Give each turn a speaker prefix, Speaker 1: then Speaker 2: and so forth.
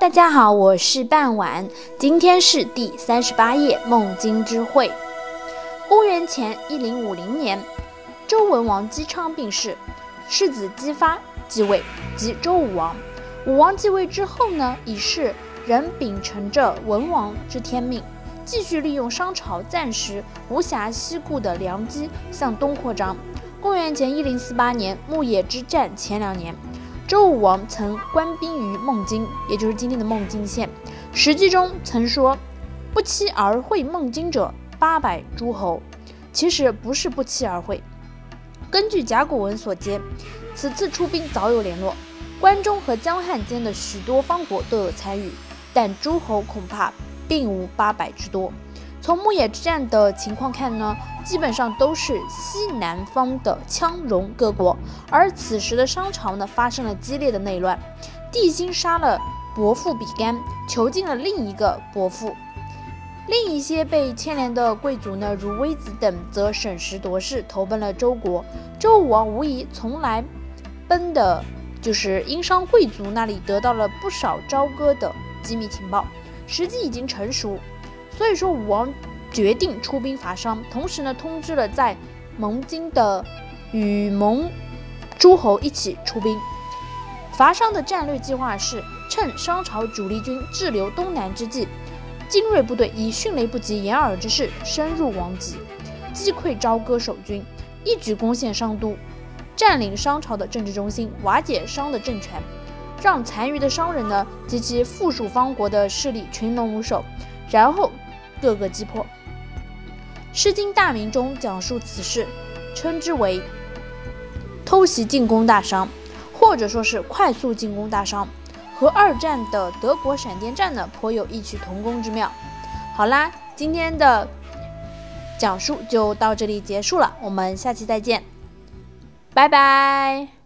Speaker 1: 大家好，我是半晚，今天是第三十八页《孟津之会》。公元前一零五零年，周文王姬昌病逝，世子姬发继位，即周武王。武王继位之后呢，以是仍秉承着文王之天命，继续利用商朝暂时无暇西顾的良机向东扩张。公元前一零四八年，牧野之战前两年。周武王曾官兵于孟津，也就是今天的孟津县。史记中曾说：“不期而会孟津者八百诸侯。”其实不是不期而会。根据甲骨文所揭，此次出兵早有联络，关中和江汉间的许多方国都有参与，但诸侯恐怕并无八百之多。从牧野之战的情况看呢，基本上都是西南方的羌戎各国，而此时的商朝呢发生了激烈的内乱，帝辛杀了伯父比干，囚禁了另一个伯父，另一些被牵连的贵族呢，如微子等，则审时度势，投奔了周国。周武王无疑从来奔的就是殷商贵族那里得到了不少朝歌的机密情报，时机已经成熟。所以说，武王决定出兵伐商，同时呢，通知了在盟津的与盟诸侯一起出兵伐商的战略计划是：趁商朝主力军滞留东南之际，精锐部队以迅雷不及掩耳之势深入王畿，击溃朝歌守军，一举攻陷商都，占领商朝的政治中心，瓦解商的政权，让残余的商人呢及其附属方国的势力群龙无首，然后。各个击破，《诗经·大名》中讲述此事，称之为偷袭进攻大商，或者说是快速进攻大商，和二战的德国闪电战呢颇有异曲同工之妙。好啦，今天的讲述就到这里结束了，我们下期再见，拜拜。